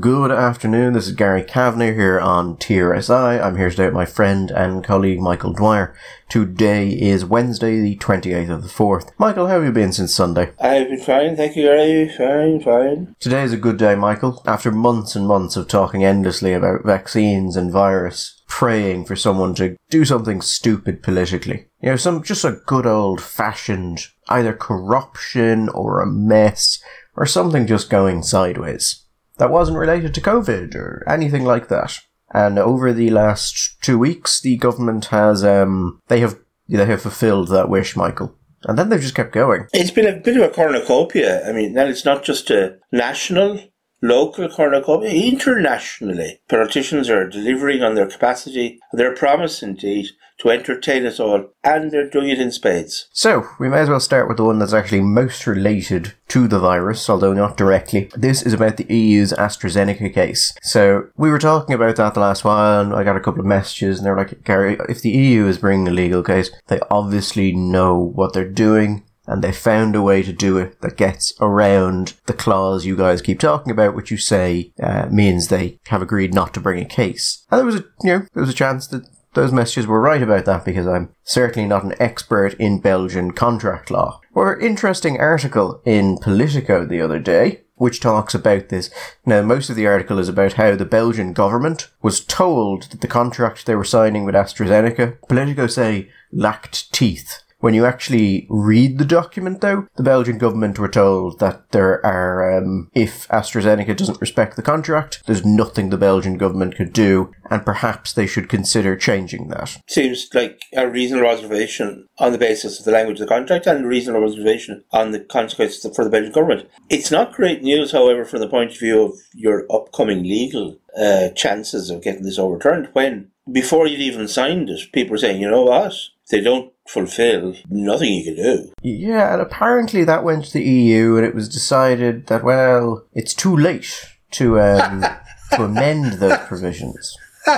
Good afternoon. This is Gary Kavanagh here on TRSI. I'm here today with my friend and colleague Michael Dwyer. Today is Wednesday, the 28th of the 4th. Michael, how have you been since Sunday? I've been fine, thank you, Gary. Fine, fine. Today is a good day, Michael. After months and months of talking endlessly about vaccines and virus, praying for someone to do something stupid politically. You know, some just a good old fashioned either corruption or a mess or something just going sideways that wasn't related to COVID or anything like that. And over the last two weeks, the government has um they have they have fulfilled that wish, Michael. And then they've just kept going. It's been a bit of a cornucopia. I mean, now it's not just a national, local cornucopia, internationally. Politicians are delivering on their capacity, their promise indeed, to entertain us all, and they're doing it in spades. So, we may as well start with the one that's actually most related to the virus, although not directly. This is about the EU's AstraZeneca case. So, we were talking about that the last while, and I got a couple of messages, and they were like, Gary, if the EU is bringing a legal case, they obviously know what they're doing and they found a way to do it that gets around the clause you guys keep talking about, which you say uh, means they have agreed not to bring a case. And there was a, you know, there was a chance that those messages were right about that because I'm certainly not an expert in Belgian contract law. Or interesting article in Politico the other day, which talks about this. Now, most of the article is about how the Belgian government was told that the contract they were signing with AstraZeneca, Politico say, lacked teeth. When you actually read the document, though, the Belgian government were told that there are, um, if AstraZeneca doesn't respect the contract, there's nothing the Belgian government could do, and perhaps they should consider changing that. Seems like a reasonable observation on the basis of the language of the contract and a reasonable observation on the consequences for the Belgian government. It's not great news, however, from the point of view of your upcoming legal uh, chances of getting this overturned when, before you'd even signed it, people were saying, you know what? They don't fulfill, nothing you can do. Yeah, and apparently that went to the EU, and it was decided that well, it's too late to um, to amend those provisions.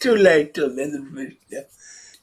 Too late to amend the provisions. Yeah.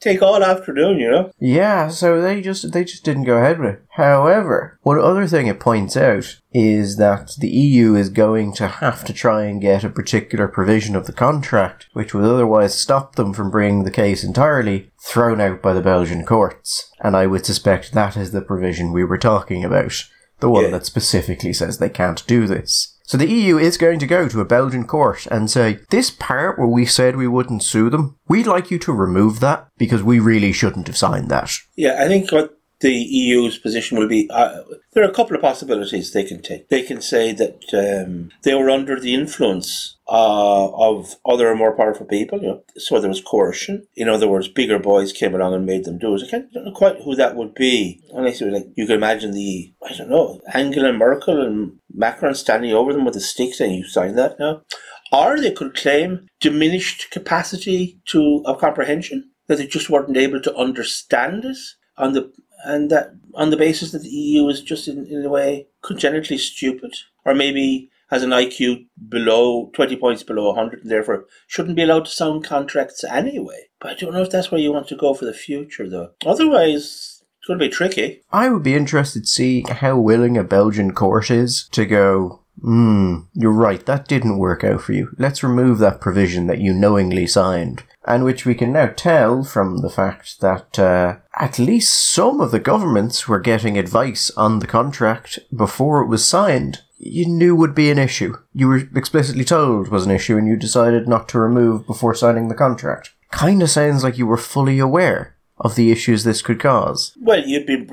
Take all afternoon, you know. Yeah, so they just they just didn't go ahead with it. However, one other thing it points out is that the EU is going to have to try and get a particular provision of the contract, which would otherwise stop them from bringing the case entirely, thrown out by the Belgian courts. And I would suspect that is the provision we were talking about. The one Yeah. that specifically says they can't do this. So the EU is going to go to a Belgian court and say, this part where we said we wouldn't sue them, we'd like you to remove that because we really shouldn't have signed that. Yeah, I think what the EU's position will be uh, there are a couple of possibilities they can take. They can say that um, they were under the influence uh, of other more powerful people, you know, so there was coercion. In other words, bigger boys came along and made them do it. I can't, don't know quite who that would be. Unless it like you can imagine the I don't know Angela Merkel and Macron standing over them with a stick saying, "You sign that now." Or they could claim diminished capacity to of comprehension that they just weren't able to understand it on the and that on the basis that the EU is just in, in a way congenitally stupid, or maybe has an IQ below twenty points below hundred, and therefore shouldn't be allowed to sign contracts anyway. But I don't know if that's where you want to go for the future, though. Otherwise, it's going to be tricky. I would be interested to see how willing a Belgian court is to go, hmm, you're right, that didn't work out for you. Let's remove that provision that you knowingly signed. And which we can now tell from the fact that uh, at least some of the governments were getting advice on the contract before it was signed. You knew would be an issue. You were explicitly told was an issue and you decided not to remove before signing the contract. Kinda sounds like you were fully aware of the issues this could cause. Well, you'd be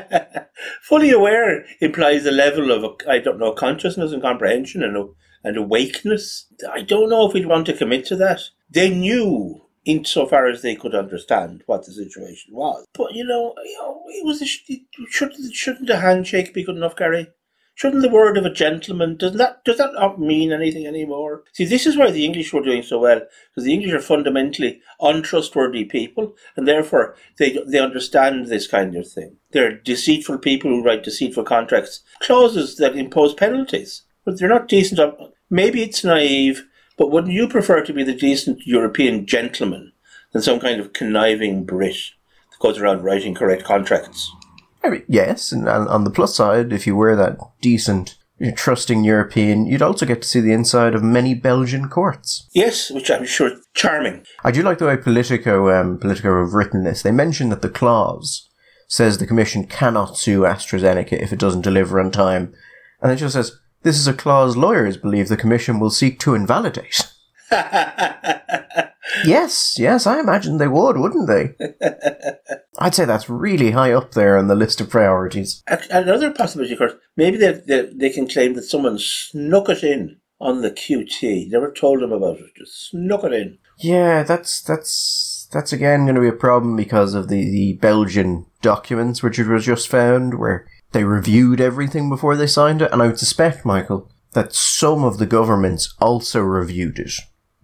fully aware implies a level of I don't know consciousness and comprehension and and awakeness. I don't know if we'd want to commit to that. They knew insofar as they could understand what the situation was. But you know, it was a, sh- shouldn't shouldn't a handshake be good enough, Gary? Shouldn't the word of a gentleman does that does that not mean anything anymore? See, this is why the English were doing so well because the English are fundamentally untrustworthy people, and therefore they they understand this kind of thing. They're deceitful people who write deceitful contracts, clauses that impose penalties, but they're not decent. Maybe it's naive, but wouldn't you prefer to be the decent European gentleman than some kind of conniving Brit that goes around writing correct contracts? I mean, yes, and on on the plus side, if you were that decent trusting European, you'd also get to see the inside of many Belgian courts. Yes, which I'm sure charming. I do like the way Politico, um, Politico have written this. They mention that the clause says the Commission cannot sue AstraZeneca if it doesn't deliver on time. And it just says, this is a clause lawyers believe the Commission will seek to invalidate. yes, yes, I imagine they would, wouldn't they? I'd say that's really high up there on the list of priorities. Another possibility, of course, maybe they, they, they can claim that someone snuck it in on the QT. Never told them about it, just snuck it in. Yeah, that's that's that's again going to be a problem because of the, the Belgian documents which was just found, where they reviewed everything before they signed it. And I would suspect, Michael, that some of the governments also reviewed it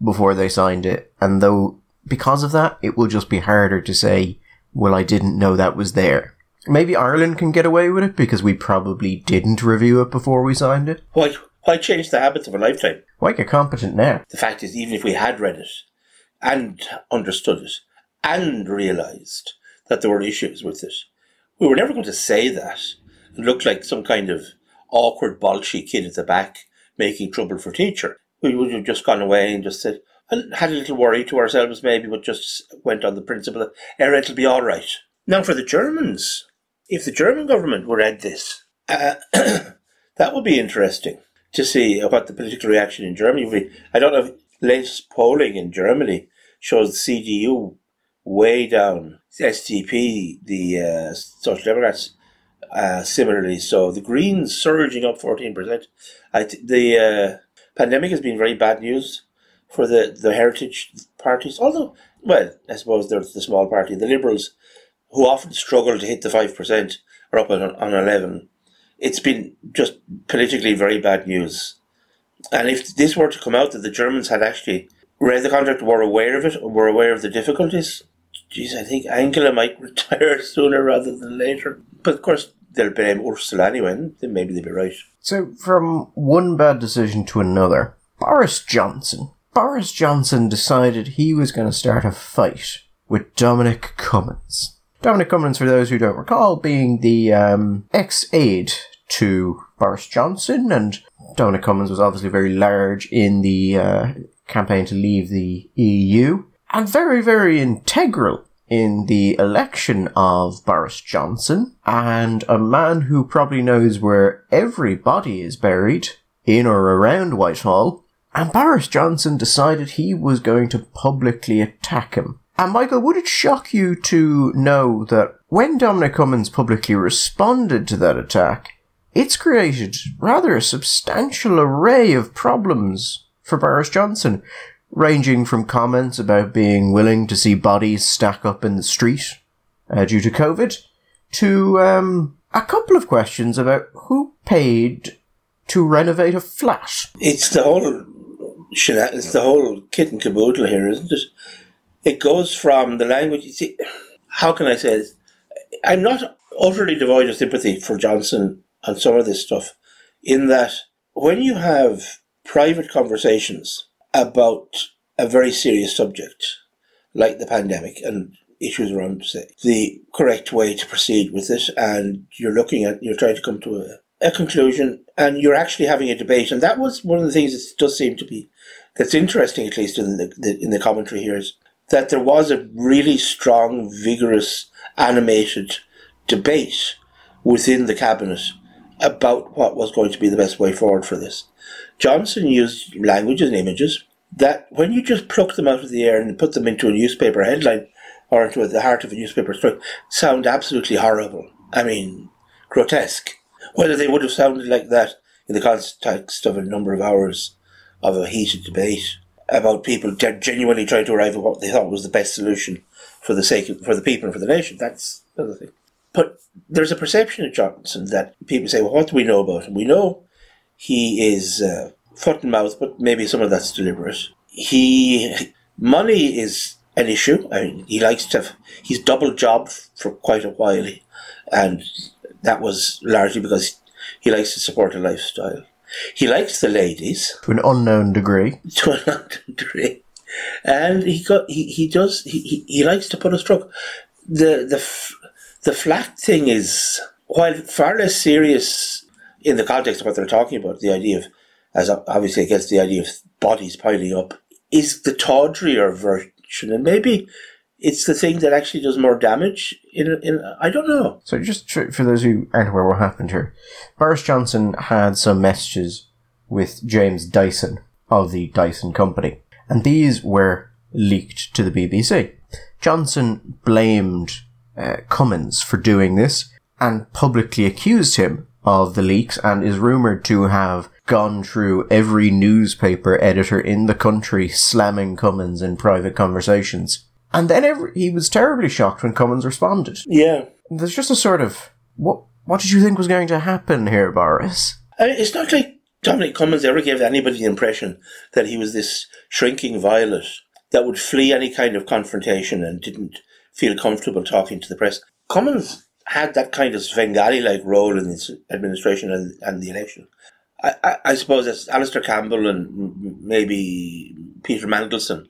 before they signed it. And though, because of that, it will just be harder to say, well, I didn't know that was there. Maybe Ireland can get away with it because we probably didn't review it before we signed it. Why, why change the habits of a lifetime? Why get competent now? The fact is, even if we had read it and understood it and realised that there were issues with it, we were never going to say that and look like some kind of awkward, bolshy kid at the back making trouble for teacher we would have just gone away and just said, and had a little worry to ourselves maybe, but just went on the principle that, er, it'll be all right. Now, for the Germans, if the German government were at this, uh, that would be interesting to see what the political reaction in Germany I don't know if latest polling in Germany shows the CDU way down, The SDP, the uh, Social Democrats, uh, similarly. So the Greens surging up 14%. I th- the uh, pandemic has been very bad news for the, the heritage parties. Although, well, I suppose there's the small party, the Liberals, who often struggle to hit the 5%, are up on, on 11. It's been just politically very bad news. And if this were to come out that the Germans had actually read the contract, were aware of it, were aware of the difficulties, geez, I think Angela might retire sooner rather than later. But of course, they'll blame Ursula anyway, and then maybe they'll be right. So, from one bad decision to another, Boris Johnson. Boris Johnson decided he was going to start a fight with Dominic Cummings. Dominic Cummings, for those who don't recall, being the um, ex aide to Boris Johnson, and Dominic Cummings was obviously very large in the uh, campaign to leave the EU, and very, very integral in the election of Boris Johnson, and a man who probably knows where every body is buried in or around Whitehall. And Boris Johnson decided he was going to publicly attack him. And Michael, would it shock you to know that when Dominic Cummings publicly responded to that attack, it's created rather a substantial array of problems for Boris Johnson ranging from comments about being willing to see bodies stack up in the street uh, due to COVID to um, a couple of questions about who paid to renovate a flat. It's the whole it's the whole kit and caboodle here, isn't it? It goes from the language. You see, how can I say this? I'm not utterly devoid of sympathy for Johnson and some of this stuff, in that when you have private conversations about a very serious subject like the pandemic and issues around say, the correct way to proceed with it and you're looking at you're trying to come to a, a conclusion and you're actually having a debate and that was one of the things that does seem to be that's interesting at least in the, the in the commentary here is that there was a really strong vigorous animated debate within the cabinet about what was going to be the best way forward for this Johnson used languages and images that when you just pluck them out of the air and put them into a newspaper headline or into the heart of a newspaper story, sound absolutely horrible. I mean, grotesque. Whether they would have sounded like that in the context of a number of hours of a heated debate about people genuinely trying to arrive at what they thought was the best solution for the sake of, for the people and for the nation. That's another thing. But there's a perception of Johnson that people say, well, what do we know about him? We know he is uh, foot and mouth, but maybe some of that's deliberate. He money is an issue. I mean, he likes to. Have, He's double job for quite a while, and that was largely because he likes to support a lifestyle. He likes the ladies to an unknown degree. To an unknown degree, and he got he, he does he, he, he likes to put a stroke. The the the flat thing is while far less serious in the context of what they're talking about, the idea of, as obviously against the idea of bodies piling up, is the tawdrier version, and maybe it's the thing that actually does more damage. In, in I don't know. So just for those who aren't aware what happened here, Boris Johnson had some messages with James Dyson of the Dyson Company, and these were leaked to the BBC. Johnson blamed uh, Cummings for doing this and publicly accused him of the leaks and is rumoured to have gone through every newspaper editor in the country slamming Cummings in private conversations. And then every, he was terribly shocked when Cummings responded. Yeah. There's just a sort of, what, what did you think was going to happen here, Boris? I mean, it's not like Dominic Cummings ever gave anybody the impression that he was this shrinking violet that would flee any kind of confrontation and didn't feel comfortable talking to the press. Cummings had that kind of Svengali like role in this administration and, and the election. I, I, I suppose as Alastair Campbell and maybe Peter Mandelson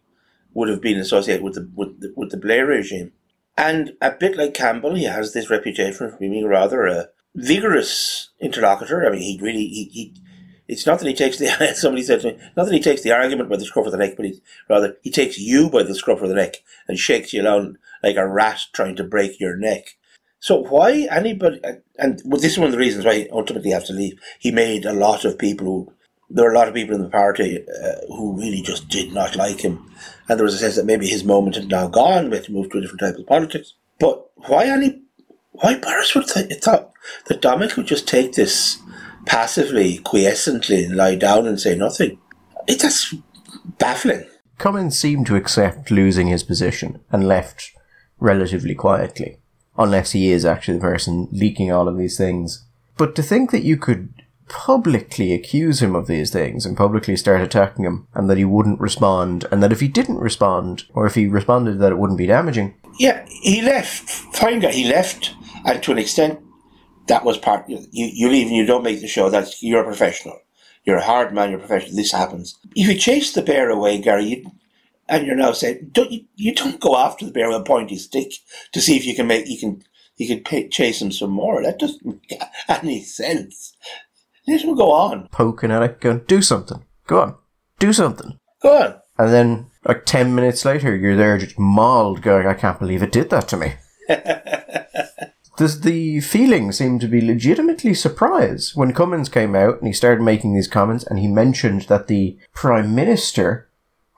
would have been associated with the, with the, with the Blair regime. And a bit like Campbell, he has this reputation for being rather a vigorous interlocutor. I mean, he really, he, he it's not that he takes the, somebody said to me, not that he takes the argument by the scruff of the neck, but he, rather, he takes you by the scruff of the neck and shakes you around like a rat trying to break your neck. So why anybody, and this is one of the reasons why he ultimately has to leave. He made a lot of people who, there were a lot of people in the party uh, who really just did not like him. And there was a sense that maybe his moment had now gone, we had to move to a different type of politics. But why any, why Boris would th- thought that Dominic would just take this passively, quiescently, and lie down and say nothing? It's just baffling. Cummings seemed to accept losing his position and left relatively quietly unless he is actually the person leaking all of these things. But to think that you could publicly accuse him of these things and publicly start attacking him and that he wouldn't respond and that if he didn't respond or if he responded that it wouldn't be damaging. Yeah, he left. Fine guy, he left and to an extent that was part you, you leave and you don't make the show, that's you're a professional. You're a hard man, you're a professional, this happens. If you chase the bear away, Gary, you and you're now saying, don't you, you don't go after the bear with a pointy stick to see if you can make you can you can pay, chase him some more. That doesn't make any sense. Let him go on. Poking at it, going, do something. Go on, do something. Go on. And then, like ten minutes later, you're there just mauled, going, I can't believe it did that to me. Does the feeling seem to be legitimately surprise when Cummings came out and he started making these comments and he mentioned that the Prime Minister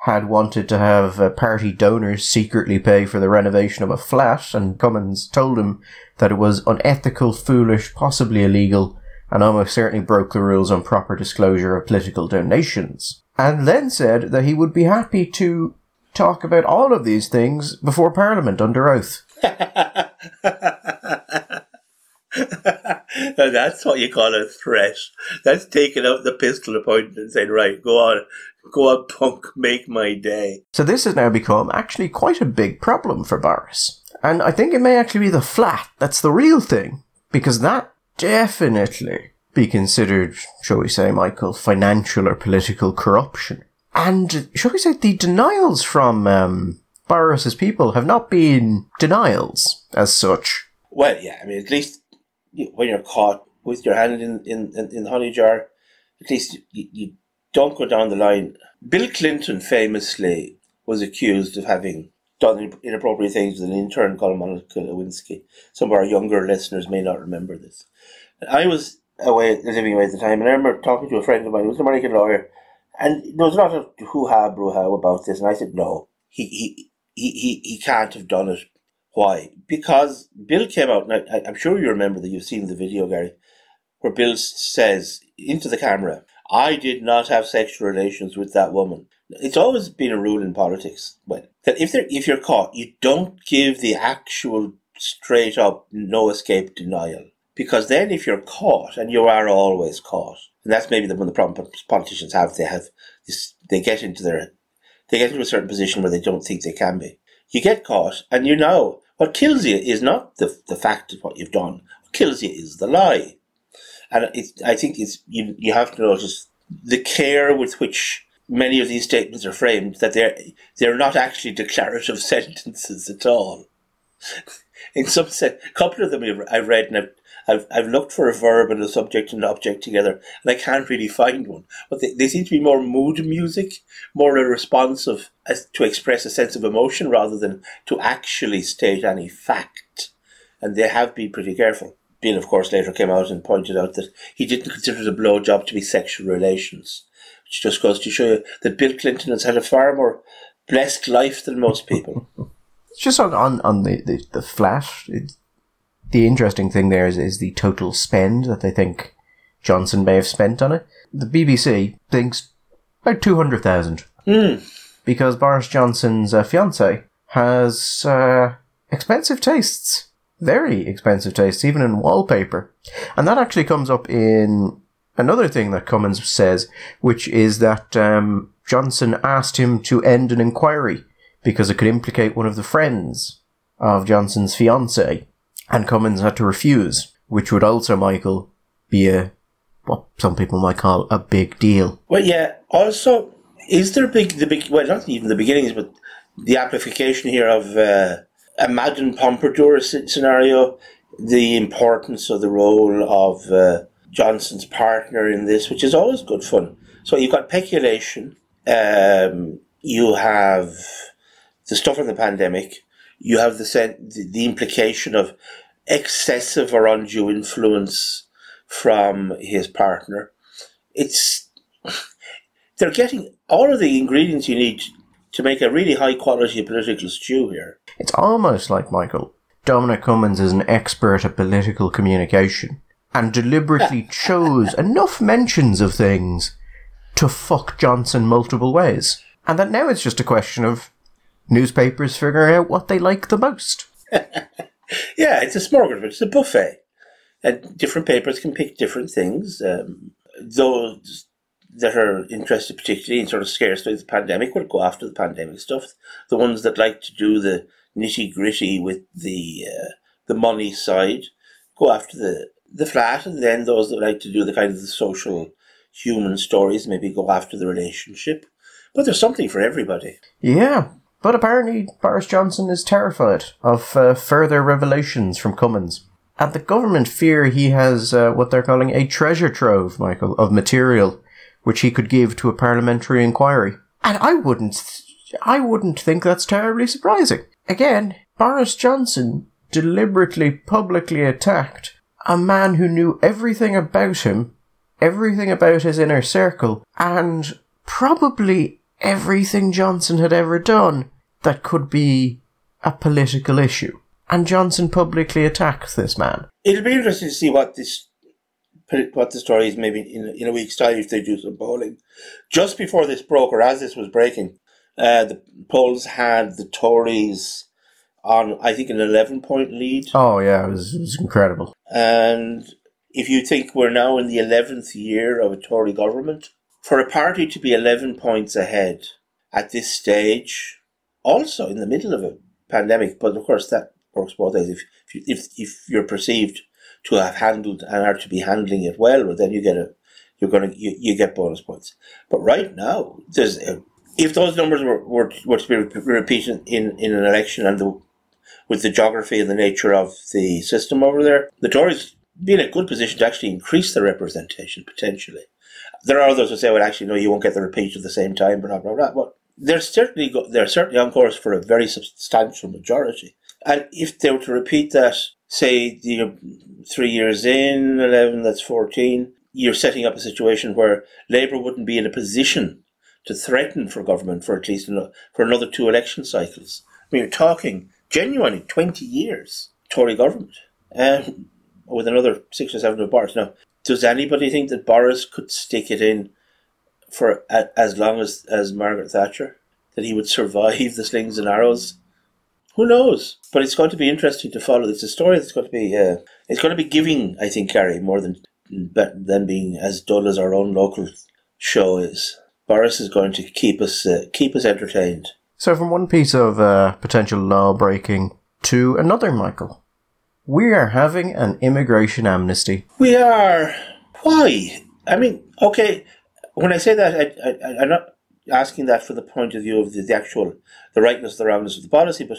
had wanted to have party donors secretly pay for the renovation of a flat, and Cummings told him that it was unethical, foolish, possibly illegal, and almost certainly broke the rules on proper disclosure of political donations. And then said that he would be happy to talk about all of these things before Parliament under oath. that's what you call a threat. That's taking out the pistol pointing and saying, right, go on, go on, punk, make my day. So this has now become actually quite a big problem for Boris. And I think it may actually be the flat that's the real thing, because that definitely be considered, shall we say, Michael, financial or political corruption. And, shall we say, the denials from um, Boris's people have not been denials as such. Well, yeah, I mean, at least when you're caught with your hand in, in, in, in the honey jar, at least you, you don't go down the line. Bill Clinton famously was accused of having done inappropriate things with an intern called Monica Lewinsky. Some of our younger listeners may not remember this. I was away, living away at the time, and I remember talking to a friend of mine who was an American lawyer, and there was a lot of hoo-ha, brouhaha about this, and I said, no, he, he, he, he, he can't have done it why? Because Bill came out, and I, am sure you remember that you've seen the video, Gary, where Bill says into the camera, I did not have sexual relations with that woman. It's always been a rule in politics that if if you're caught, you don't give the actual straight up no escape denial. Because then if you're caught, and you are always caught, and that's maybe the one of the problem politicians have, they have this, they get into their, they get into a certain position where they don't think they can be you get caught, and you know what kills you is not the the fact of what you've done. What kills you is the lie, and I think it's you. You have to notice the care with which many of these statements are framed. That they're they're not actually declarative sentences at all. in some sense, a couple of them I've read and I've, I've, I've looked for a verb and a subject and an object together, and I can't really find one. But they, they seem to be more mood music, more a response of as, to express a sense of emotion rather than to actually state any fact. And they have been pretty careful. Bill, of course, later came out and pointed out that he didn't consider the blowjob to be sexual relations, which just goes to show you that Bill Clinton has had a far more blessed life than most people. just on, on, on the, the, the flat, it, the interesting thing there is, is the total spend that they think Johnson may have spent on it. The BBC thinks about 200,000. Mm. Because Boris Johnson's uh, fiance has uh, expensive tastes. Very expensive tastes, even in wallpaper. And that actually comes up in another thing that Cummings says, which is that um, Johnson asked him to end an inquiry because it could implicate one of the friends of Johnson's fiance, and Cummings had to refuse, which would also, Michael, be a what some people might call a big deal. Well, yeah. Also, is there big the big well not even the beginnings, but the amplification here of uh, Madame Pompadour scenario, the importance of the role of uh, Johnson's partner in this, which is always good fun. So you've got peculation, um, you have the stuff from the pandemic, you have the, sen- the, the implication of excessive or undue influence from his partner. It's they're getting all of the ingredients you need to make a really high quality political stew here. It's almost like Michael Dominic Cummings is an expert at political communication and deliberately chose enough mentions of things to fuck Johnson multiple ways. And that now it's just a question of newspapers figuring out what they like the most. yeah, it's a smorgasbord, it's a buffet. And different papers can pick different things. Um, those that are interested particularly in sort of scarce the pandemic will go after the pandemic stuff. The ones that like to do the nitty gritty with the uh, the money side go after the the flat, and then those that like to do the kind of the social human stories maybe go after the relationship. But there's something for everybody. Yeah, but apparently Boris Johnson is terrified of uh, further revelations from Cummings. And the government fear he has uh, what they're calling a treasure trove, Michael, of material which he could give to a parliamentary inquiry. And I wouldn't, I wouldn't think that's terribly surprising. Again, Boris Johnson deliberately publicly attacked a man who knew everything about him, everything about his inner circle, and probably everything Johnson had ever done that could be a political issue. And Johnson publicly attacked this man. It'll be interesting to see what this what the story is maybe in, in a week's time if they do some polling. Just before this broke, or as this was breaking, uh, the polls had the Tories on, I think, an 11 point lead. Oh, yeah, it was, it was incredible. And if you think we're now in the 11th year of a Tory government, for a party to be 11 points ahead at this stage, also in the middle of a pandemic, but of course that works both ways. If, if, if you're perceived to have handled and are to be handling it well, well then you get a you're gonna you, you get bonus points. But right now, there's a, if those numbers were, were, were to be repeated in, in an election and the with the geography and the nature of the system over there, the Tories be in a good position to actually increase their representation potentially. There are others who say, "Well, actually, no, you won't get the repeat at the same time." Blah blah blah. But they're certainly go- they're certainly on course for a very substantial majority. And if they were to repeat that say you um, three years in, 11, that's 14, you're setting up a situation where Labour wouldn't be in a position to threaten for government for at least another, for another two election cycles. I mean, you're talking genuinely 20 years Tory government um, with another six or seven of Boris. Now, does anybody think that Boris could stick it in for as long as, as Margaret Thatcher? That he would survive the slings and arrows who knows? But it's going to be interesting to follow. It's a story that's going to be uh, it's going to be giving, I think, Gary, more than than being as dull as our own local show is. Boris is going to keep us uh, keep us entertained. So, from one piece of uh, potential law breaking to another, Michael, we are having an immigration amnesty. We are. Why? I mean, okay. When I say that, I, I, I'm not asking that for the point of view of the, the actual the rightness, the wrongness of the policy, but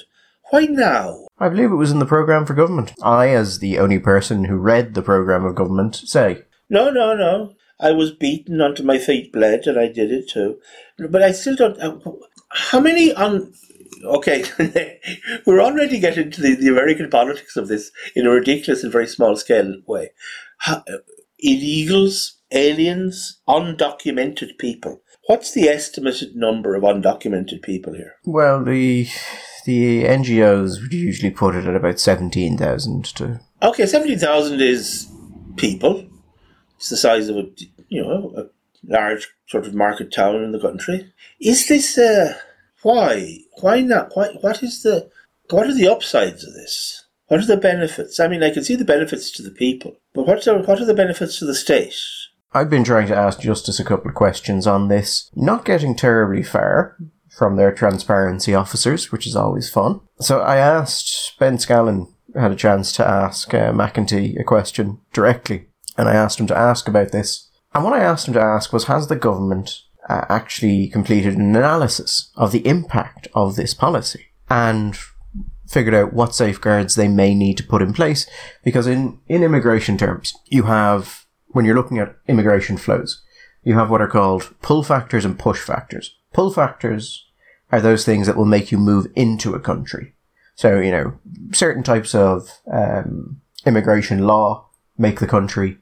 Why now? I believe it was in the programme for government. I, as the only person who read the programme of government, say. No, no, no. I was beaten until my feet bled, and I did it too. But I still don't. Uh, how many on? Okay, we're already getting to the, the American politics of this in a ridiculous and very small scale way. How, illegals, aliens, undocumented people. What's the estimated number of undocumented people here? Well, the the NGOs would usually put it at about seventeen thousand to. Okay, seventeen thousand is people. It's the size of a you know a large sort of market town in the country. Is this uh, why why not? Why what is the what are the upsides of this? What are the benefits? I mean, I can see the benefits to the people, but what are, what are the benefits to the state? I've been trying to ask Justice a couple of questions on this, not getting terribly far from their transparency officers, which is always fun. So I asked Ben Scallan had a chance to ask uh, McEntee a question directly, and I asked him to ask about this. And what I asked him to ask was, has the government uh, actually completed an analysis of the impact of this policy? And figured out what safeguards they may need to put in place. Because in, in immigration terms, you have, when you're looking at immigration flows, you have what are called pull factors and push factors. Pull factors are those things that will make you move into a country. So, you know, certain types of um, immigration law make the country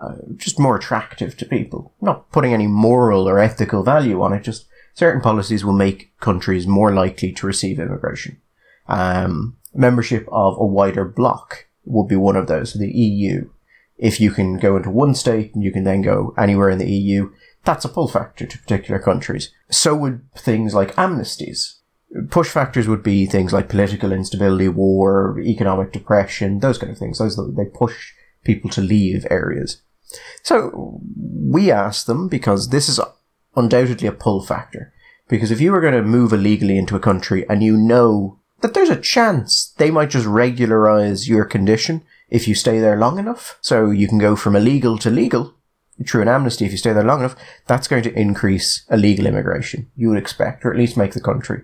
uh, just more attractive to people. Not putting any moral or ethical value on it, just certain policies will make countries more likely to receive immigration. Um, membership of a wider bloc would be one of those, the EU. If you can go into one state and you can then go anywhere in the EU, that's a pull factor to particular countries. So would things like amnesties. Push factors would be things like political instability, war, economic depression, those kind of things. Those they push people to leave areas. So we asked them because this is undoubtedly a pull factor. Because if you were going to move illegally into a country and you know that there's a chance they might just regularize your condition if you stay there long enough. So you can go from illegal to legal through an amnesty if you stay there long enough. That's going to increase illegal immigration, you would expect, or at least make the country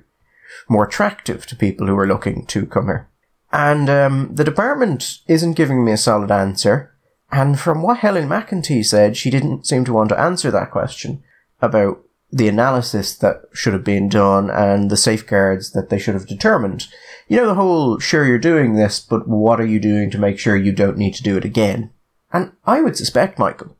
more attractive to people who are looking to come here. And um, the department isn't giving me a solid answer. And from what Helen McEntee said, she didn't seem to want to answer that question about the analysis that should have been done and the safeguards that they should have determined. You know, the whole, sure, you're doing this, but what are you doing to make sure you don't need to do it again? And I would suspect, Michael,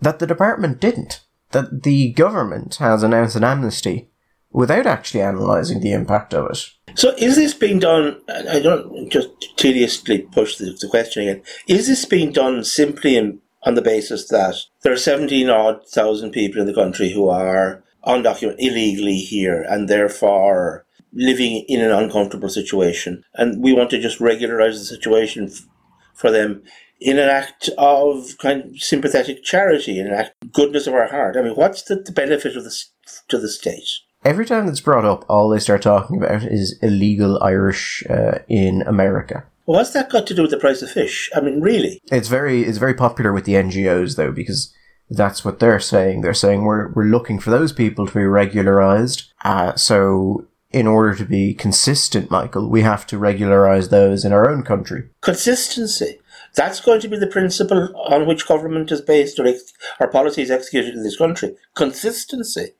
that the department didn't. That the government has announced an amnesty without actually analysing the impact of it. So is this being done, I don't just tediously push the, the question again, is this being done simply in, on the basis that there are 17 odd thousand people in the country who are undocumented illegally here and therefore living in an uncomfortable situation. And we want to just regularize the situation f- for them in an act of kind of sympathetic charity, in an act of goodness of our heart. I mean, what's the, the benefit of this to the state? Every time that's brought up, all they start talking about is illegal Irish uh, in America. Well, what's that got to do with the price of fish? I mean, really? It's very it's very popular with the NGOs though because that's what they're saying. They're saying we're we're looking for those people to be regularized. Uh, so in order to be consistent, Michael, we have to regularize those in our own country. Consistency. That's going to be the principle on which government is based or, ex- or policy is executed in this country. Consistency.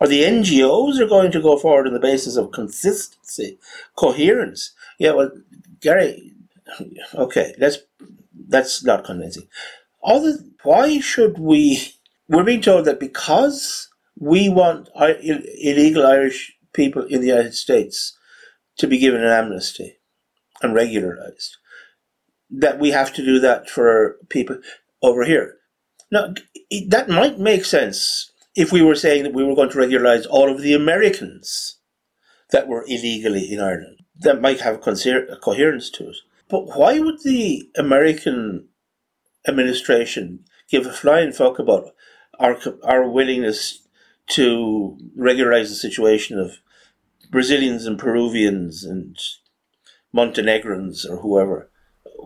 Or the NGOs are going to go forward on the basis of consistency, coherence. Yeah, well, Gary, okay, let's that's not convincing. Other, why should we? We're being told that because we want illegal Irish people in the United States to be given an amnesty and regularized, that we have to do that for people over here. Now, that might make sense if we were saying that we were going to regularize all of the Americans that were illegally in Ireland. That might have a coherence to it. But why would the American administration give a flying fuck about our our willingness to regularize the situation of Brazilians and Peruvians and Montenegrins or whoever.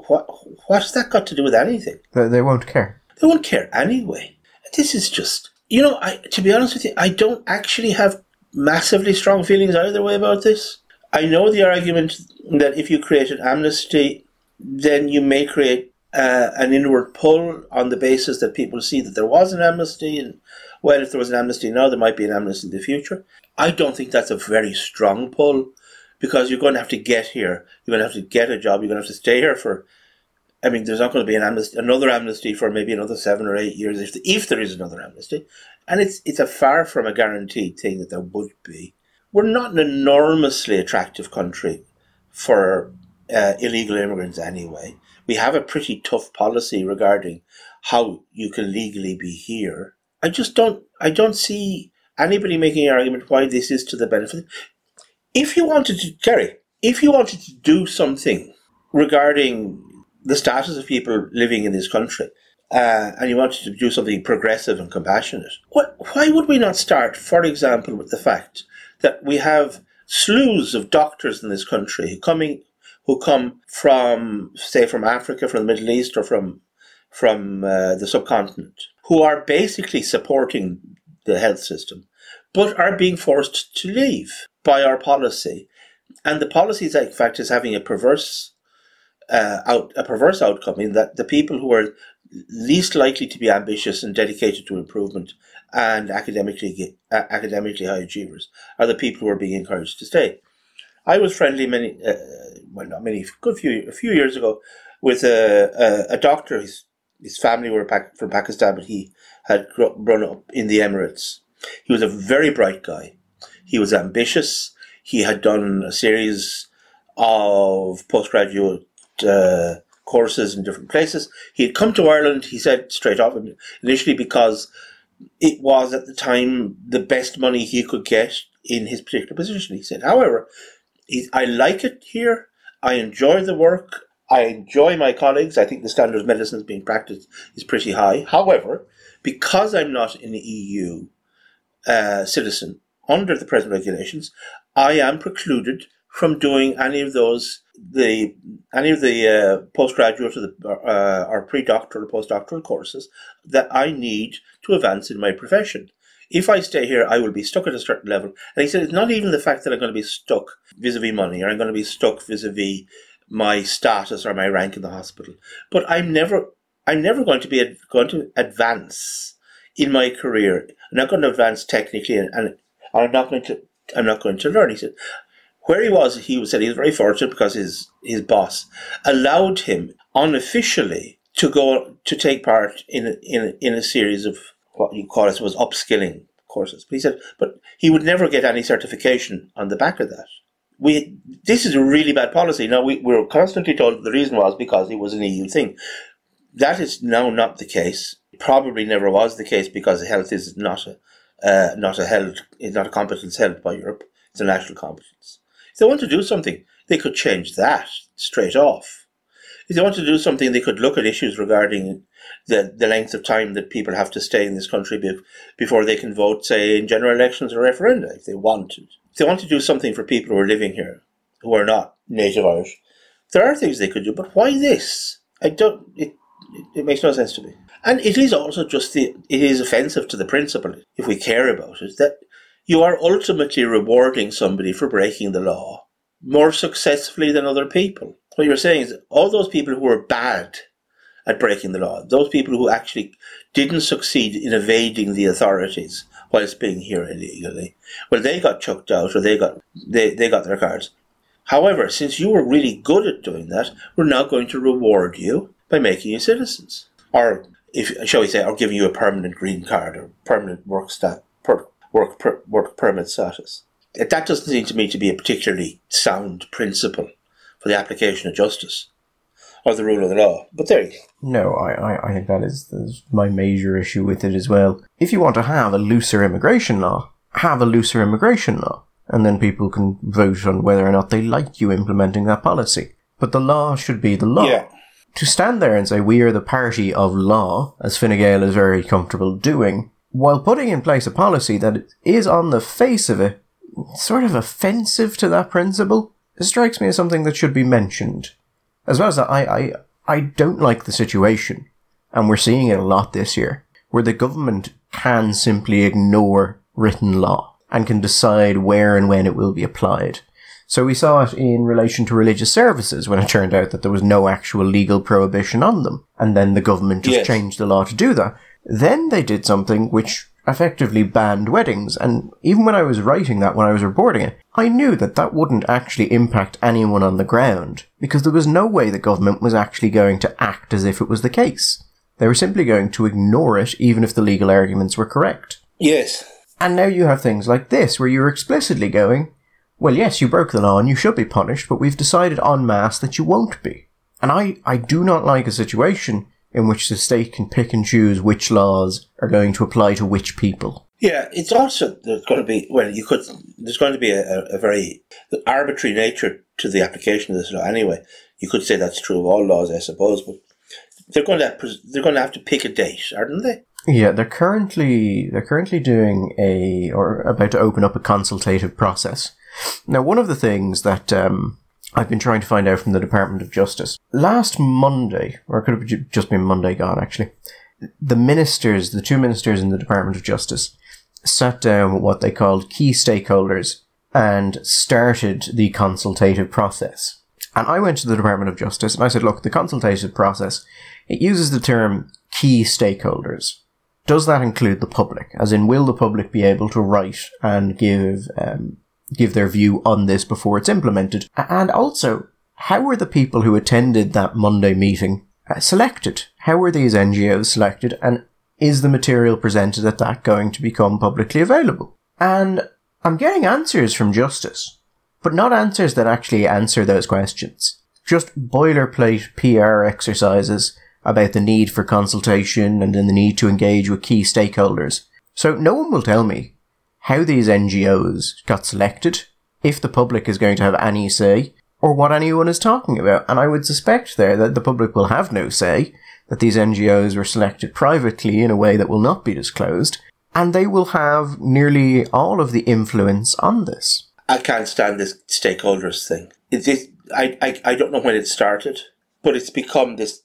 What what's that got to do with anything? They, they won't care. They won't care anyway. This is just you know. I to be honest with you, I don't actually have massively strong feelings either way about this. I know the argument that if you create an amnesty, then you may create uh, an inward pull on the basis that people see that there was an amnesty, and well, if there was an amnesty now, there might be an amnesty in the future. I don't think that's a very strong pull because you're going to have to get here. You're going to have to get a job. You're going to have to stay here for. I mean, there's not going to be an amnesty, another amnesty for maybe another seven or eight years if, if there is another amnesty, and it's it's a far from a guaranteed thing that there would be. We're not an enormously attractive country for uh, illegal immigrants anyway. We have a pretty tough policy regarding how you can legally be here. I just don't. I don't see anybody making an argument why this is to the benefit. If you wanted to, Gary, if you wanted to do something regarding the status of people living in this country, uh, and you wanted to do something progressive and compassionate, what, why would we not start, for example, with the fact that we have slews of doctors in this country coming who come from, say, from Africa, from the Middle East, or from from uh, the subcontinent, who are basically supporting the health system, but are being forced to leave by our policy. And the policy, in fact, is having a perverse uh, out a perverse outcome in that the people who are least likely to be ambitious and dedicated to improvement and academically uh, academically high achievers are the people who are being encouraged to stay. I was friendly many, uh, well, not many, good few, a few years ago, with a, a, a doctor. His his family were back from Pakistan, but he had grown up in the Emirates. He was a very bright guy. He was ambitious. He had done a series of postgraduate uh, courses in different places. He had come to Ireland, he said straight off, initially because it was at the time the best money he could get in his particular position. He said, however, he, I like it here. I enjoy the work. I enjoy my colleagues. I think the standard of medicine is being practiced is pretty high. However, because I'm not an EU uh, citizen under the present regulations, I am precluded from doing any of those the any of the uh, postgraduate or, the, uh, or pre-doctoral or postdoctoral courses that I need to advance in my profession. If I stay here, I will be stuck at a certain level. And he said it's not even the fact that I'm going to be stuck vis-a-vis money or I'm going to be stuck vis-a-vis my status or my rank in the hospital, but I'm never I'm never going to be ad- going to advance in my career. I'm not going to advance technically, and, and I'm not going to I'm not going to learn. He said, where he was, he said he was very fortunate because his his boss allowed him unofficially to go to take part in a, in a, in a series of what you call it was upskilling courses. But he said, but he would never get any certification on the back of that. We this is a really bad policy. Now we, we were constantly told the reason was because it was an EU thing. That is now not the case. Probably never was the case because health is not a uh, not a held is not a competence held by Europe. It's a national competence. If they want to do something, they could change that straight off. If they want to do something, they could look at issues regarding the, the length of time that people have to stay in this country be, before they can vote, say, in general elections or referenda, if they wanted. If they want to do something for people who are living here, who are not native Irish, there are things they could do, but why this? I don't, it, it, it makes no sense to me. And it is also just the, it is offensive to the principle, if we care about it, that you are ultimately rewarding somebody for breaking the law more successfully than other people. What you're saying is all those people who are bad at breaking the law, those people who actually didn't succeed in evading the authorities whilst being here illegally, well, they got chucked out or they got they, they got their cards. However, since you were really good at doing that, we're now going to reward you by making you citizens, or if shall we say, or giving you a permanent green card or permanent work stat, per, work per, work permit status. That doesn't seem to me to be a particularly sound principle for the application of justice or the rule of the law. But there you go. No, I, I, I think that is, is my major issue with it as well. If you want to have a looser immigration law, have a looser immigration law, and then people can vote on whether or not they like you implementing that policy. But the law should be the law. Yeah. To stand there and say we are the party of law, as Fine Gael is very comfortable doing, while putting in place a policy that is on the face of it sort of offensive to that principle, it strikes me as something that should be mentioned. As well as that, I, I, I don't like the situation, and we're seeing it a lot this year, where the government can simply ignore written law and can decide where and when it will be applied. So we saw it in relation to religious services when it turned out that there was no actual legal prohibition on them. And then the government just Yes. changed the law to do that. Then they did something which effectively banned weddings. And even when I was writing that, when I was reporting it, I knew that that wouldn't actually impact anyone on the ground because there was no way the government was actually going to act as if it was the case. They were simply going to ignore it even if the legal arguments were correct. Yes. And now you have things like this where you're explicitly going, well, yes, you broke the law and you should be punished, but we've decided en masse that you won't be. And I, I do not like a situation in which the state can pick and choose which laws are going to apply to which people. Yeah, it's also there's going to be well, you could there's going to be a, a, very arbitrary nature to the application of this law. Anyway, you could say that's true of all laws, I suppose, but they're going to have, they're going to have to pick a date, aren't they? Yeah, they're currently they're currently doing a or about to open up a consultative process. Now, one of the things that um, I've been trying to find out from the Department of Justice last Monday, or it could have just been Monday gone actually, the ministers, the two ministers in the Department of Justice, sat down with what they called key stakeholders and started the consultative process. And I went to the Department of Justice and I said, look, the consultative process, it uses the term key stakeholders. Does that include the public? As in, will the public be able to write and give, um, give their view on this before it's implemented? And also, how were the people who attended that Monday meeting uh, selected? How were these NGOs selected? And is the material presented at that going to become publicly available? And I'm getting answers from Justice, but not answers that actually answer those questions. Just boilerplate PR exercises about the need for consultation and then the need to engage with key stakeholders. So no one will tell me how these NGOs got selected, if the public is going to have any say, or what anyone is talking about. And I would suspect there that the public will have no say, that these NGOs were selected privately in a way that will not be disclosed, and they will have nearly all of the influence on this. I can't stand this stakeholders thing. It, I, I, I don't know when it started, but it's become this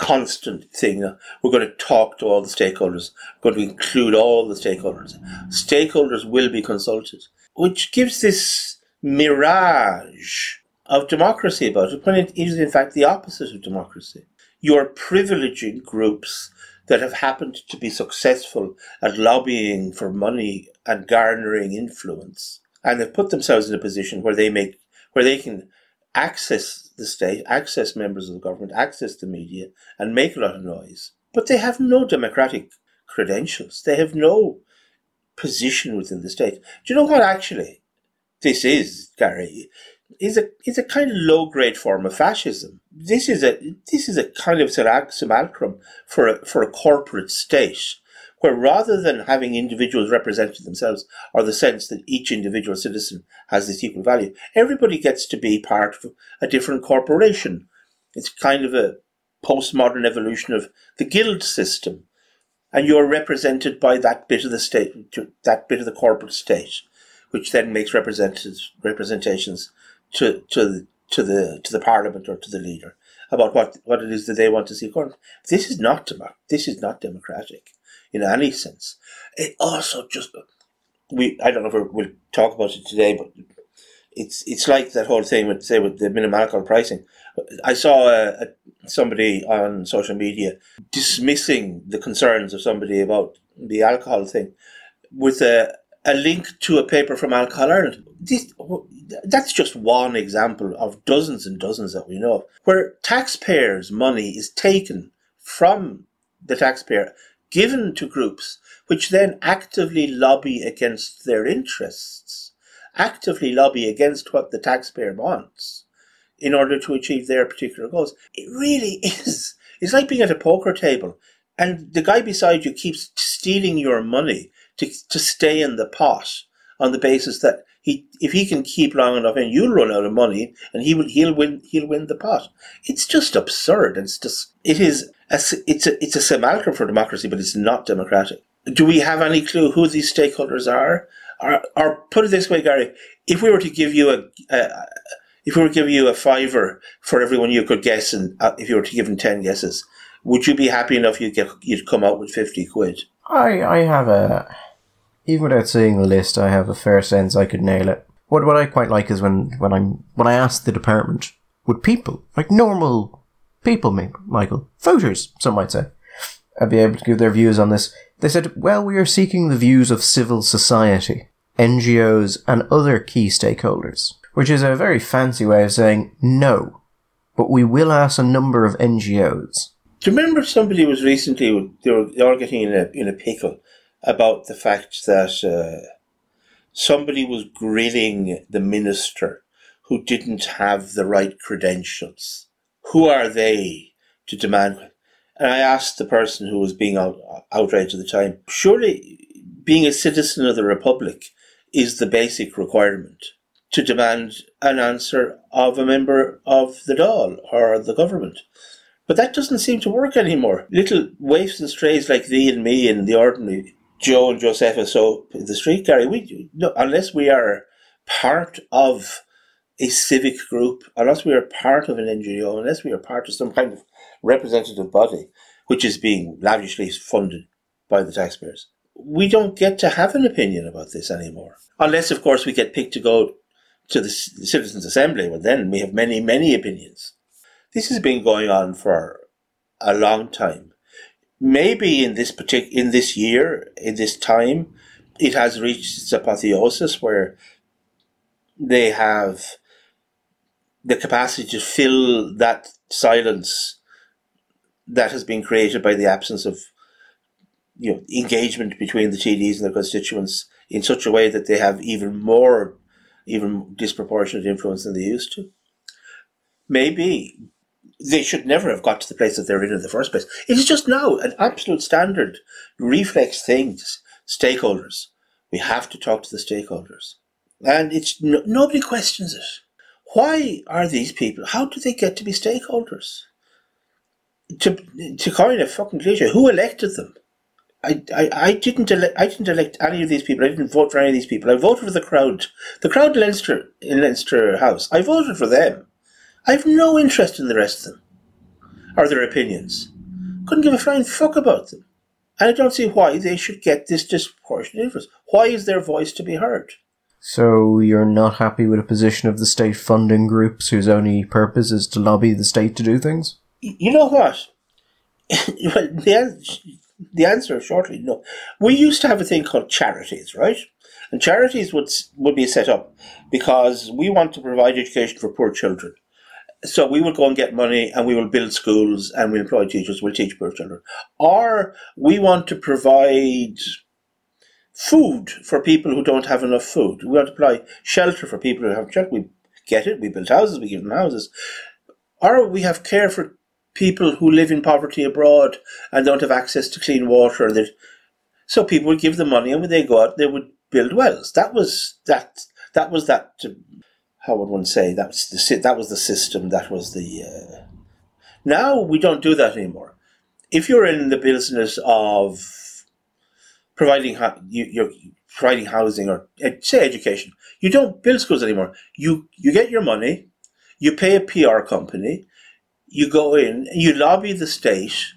constant thing. We're going to talk to all the stakeholders. We're going to include all the stakeholders. Stakeholders will be consulted, which gives this mirage of democracy about it, when it is in fact the opposite of democracy. You're privileging groups that have happened to be successful at lobbying for money and garnering influence, and they've put themselves in a position where they make where they can access the state, access members of the government, access the media, and make a lot of noise. But they have no democratic credentials. They have no position within the state. Do you know what actually this is, Gary? Is a is a kind of low grade form of fascism. This is a this is a kind of simulacrum for a, for a corporate state where rather than having individuals representing themselves or the sense that each individual citizen has this equal value, everybody gets to be part of a different corporation. It's kind of a postmodern evolution of the guild system. And you're represented by that bit of the state, that bit of the corporate state, which then makes representations to, to, to the, to the parliament or to the leader about what, what it is that they want to see. This is not, this is not democratic in any sense. It also just we I don't know if we'll talk about it today, but it's it's like that whole thing with say with the minimum alcohol pricing. I saw a, a, somebody on social media dismissing the concerns of somebody about the alcohol thing with a a link to a paper from Alcohol Ireland. This, that's just one example of dozens and dozens that we know of, where taxpayers' money is taken from the taxpayer given to groups which then actively lobby against their interests, actively lobby against what the taxpayer wants in order to achieve their particular goals. It really is. It's like being at a poker table and the guy beside you keeps stealing your money to, to stay in the pot on the basis that he, if he can keep long enough and you'll run out of money and he will, he'll win, he'll win the pot. It's just absurd. It's just, it is, it's a, it's a simulacrum for democracy, but it's not democratic. Do we have any clue who these stakeholders are? Or, or put it this way, Gary, if we were to give you a, if we were to give you a fiver for everyone you could guess, and uh, if you were to give them ten guesses, would you be happy enough you'd get you'd come out with fifty quid? I I have a even without seeing the list, I have a fair sense I could nail it. what what I quite like is when when I'm when I ask the department, would people like normal people, Michael voters, some might say, I'd be able to give their views on this. They said, well, we are seeking the views of civil society, NGOs, and other key stakeholders, which is a very fancy way of saying no, but we will ask a number of NGOs. Do you remember somebody was recently they were all getting in a in a pickle about the fact that uh, somebody was grilling the minister who didn't have the right credentials. Who are they to demand? And I asked the person who was being out, outraged at the time, surely being a citizen of the Republic is the basic requirement to demand an answer of a member of the Dáil or the government. But that doesn't seem to work anymore. Little waifs and strays like thee and me and the ordinary Joe and Josepha so in the street, Gary, we no, unless we are part of a civic group, unless we are part of an NGO, unless we are part of some kind of representative body, which is being lavishly funded by the taxpayers, we don't get to have an opinion about this anymore. Unless, of course, we get picked to go to the Citizens' Assembly, well, then we have many, many opinions. This has been going on for a long time. Maybe in this partic- in this year, in this time, it has reached its apotheosis where they have the capacity to fill that silence that has been created by the absence of you know engagement between the TDs and their constituents in such a way that they have even more even disproportionate influence than they used to. Maybe they should never have got to the place that they're in in the first place. It is just now an absolute standard reflex thing. Stakeholders. We have to talk to the stakeholders. And it's no, nobody questions it. Why are these people, how do they get to be stakeholders? To, to coin a fucking cliche, who elected them? I, I, I didn't ele- I didn't elect any of these people. I didn't vote for any of these people. I voted for the crowd. The crowd in Leinster in Leinster House. I voted for them. I have no interest in the rest of them or their opinions. Couldn't give a flying fuck about them. And I don't see why they should get this disproportionate influence. Why is their voice to be heard? So you're not happy with a position of the state funding groups whose only purpose is to lobby the state to do things? You know what? the, the answer is shortly no. We used to have a thing called charities, right? And charities would would be set up because we want to provide education for poor children. So we will go and get money and we will build schools and we employ teachers, we'll teach poor children. Or we want to provide food for people who don't have enough food. We want to provide shelter for people who have shelter. We get it, we build houses, we give them houses. Or we have care for people who live in poverty abroad and don't have access to clean water. So people would give them money and when they go out, they would build wells. That was that. That was that how would one say that was the that was the system that was the uh, now we don't do that anymore if you're in the business of providing you, providing housing or say education. You don't build schools anymore. You you get your money you pay a PR company you go in you lobby the state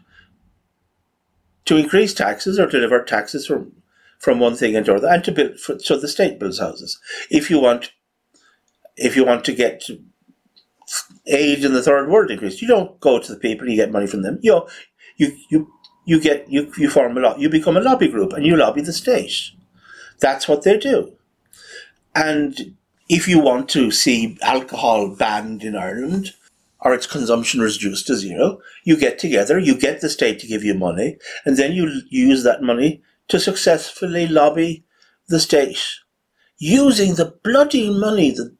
to increase taxes or to divert taxes from from one thing into another and to build so the state builds houses. If you want if you want to get aid in the third world increased, you don't go to the people, you get money from them. You know, you you you get you you form a lot you become a lobby group and you lobby the state. That's what they do. And if you want to see alcohol banned in Ireland or its consumption reduced to zero, you get together, you get the state to give you money, and then you use that money to successfully lobby the state using the bloody money that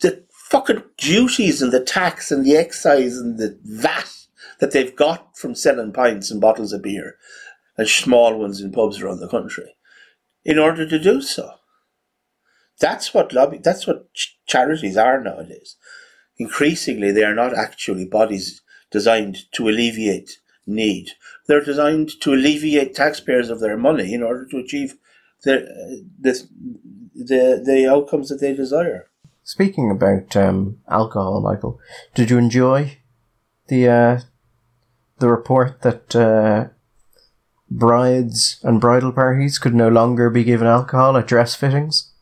the fucking duties and the tax and the excise and the VAT that they've got from selling pints and bottles of beer and small ones in pubs around the country in order to do so. That's what lobby, that's what ch- charities are nowadays. Increasingly, they are not actually bodies designed to alleviate need. They're designed to alleviate taxpayers of their money in order to achieve the, the, the, the outcomes that they desire. Speaking about um, alcohol, Michael, did you enjoy the uh, the report that uh, brides and bridal parties could no longer be given alcohol at dress fittings?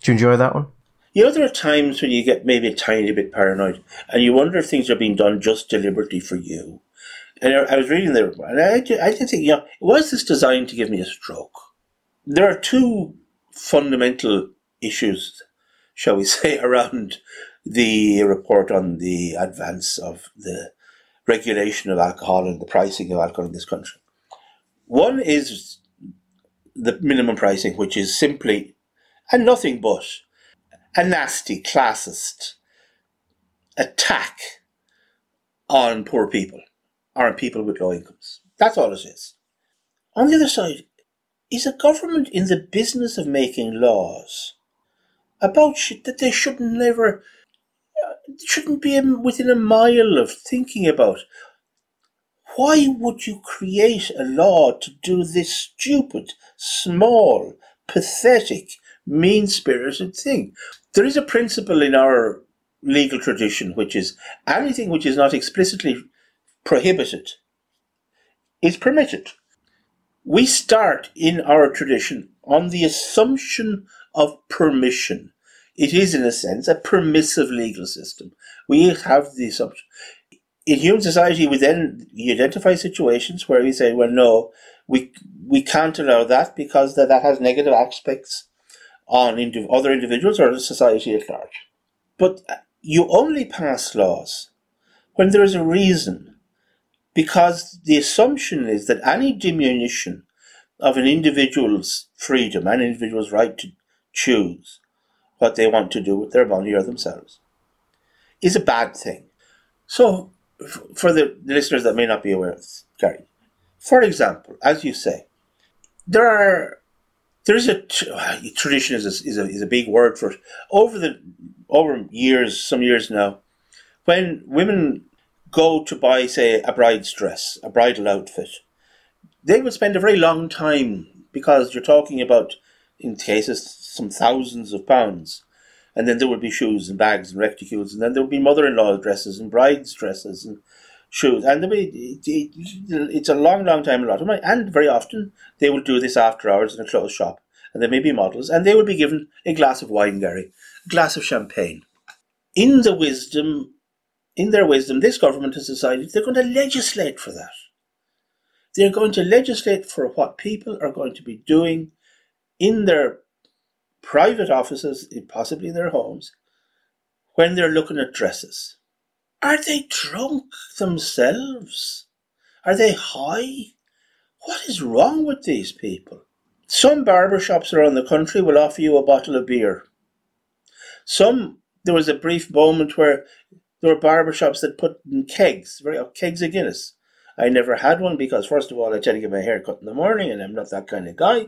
Do you enjoy that one? You know, there are times when you get maybe a tiny bit paranoid and you wonder if things are being done just deliberately for you. And I was reading there, and I, I did think, you know, was this designed to give me a stroke? There are two fundamental issues, shall we say, around the report on the advance of the regulation of alcohol and the pricing of alcohol in this country. One is the minimum pricing, which is simply and nothing but a nasty, classist attack on poor people or on people with low incomes. That's all it is. On the other side, is a government in the business of making laws about shit that they shouldn't never, shouldn't be within a mile of thinking about? Why would you create a law to do this stupid, small, pathetic, mean spirited thing? There is a principle in our legal tradition which is anything which is not explicitly prohibited is permitted. We start in our tradition on the assumption of permission. It is, in a sense, a permissive legal system. We have the assumption. In human society, we then identify situations where we say, well, no, we, we can't allow that because that, that has negative aspects on indiv- other individuals or society at large. But uh, you only pass laws when there is a reason because the assumption is that any diminution of an individual's freedom, an individual's right to choose what they want to do with their money or themselves, is a bad thing. So, for the listeners that may not be aware of this, Gary, for example, as you say, there are there is a tradition is a, is a, is a big word for over the over years, some years now, when women go to buy, say, a bride's dress, a bridal outfit, they would spend a very long time because you're talking about, in cases, some thousands of pounds. And then there would be shoes and bags and reticules, and then there would be mother in law dresses and bride's dresses and shoes. And be, it's a long, long time, a lot of money. And very often they would do this after hours in a closed shop. And there may be models, and they would be given a glass of wine, Gary, a glass of champagne. In the wisdom in their wisdom, this government has decided they're going to legislate for that. They're going to legislate for what people are going to be doing in their private offices, possibly their homes, when they're looking at dresses. Are they drunk themselves? Are they high? What is wrong with these people? Some barber shops around the country will offer you a bottle of beer. Some, there was a brief moment where there were barber shops that put in kegs, very uh, kegs of Guinness. I never had one because, first of all, I tend to get my hair cut in the morning, and I'm not that kind of guy.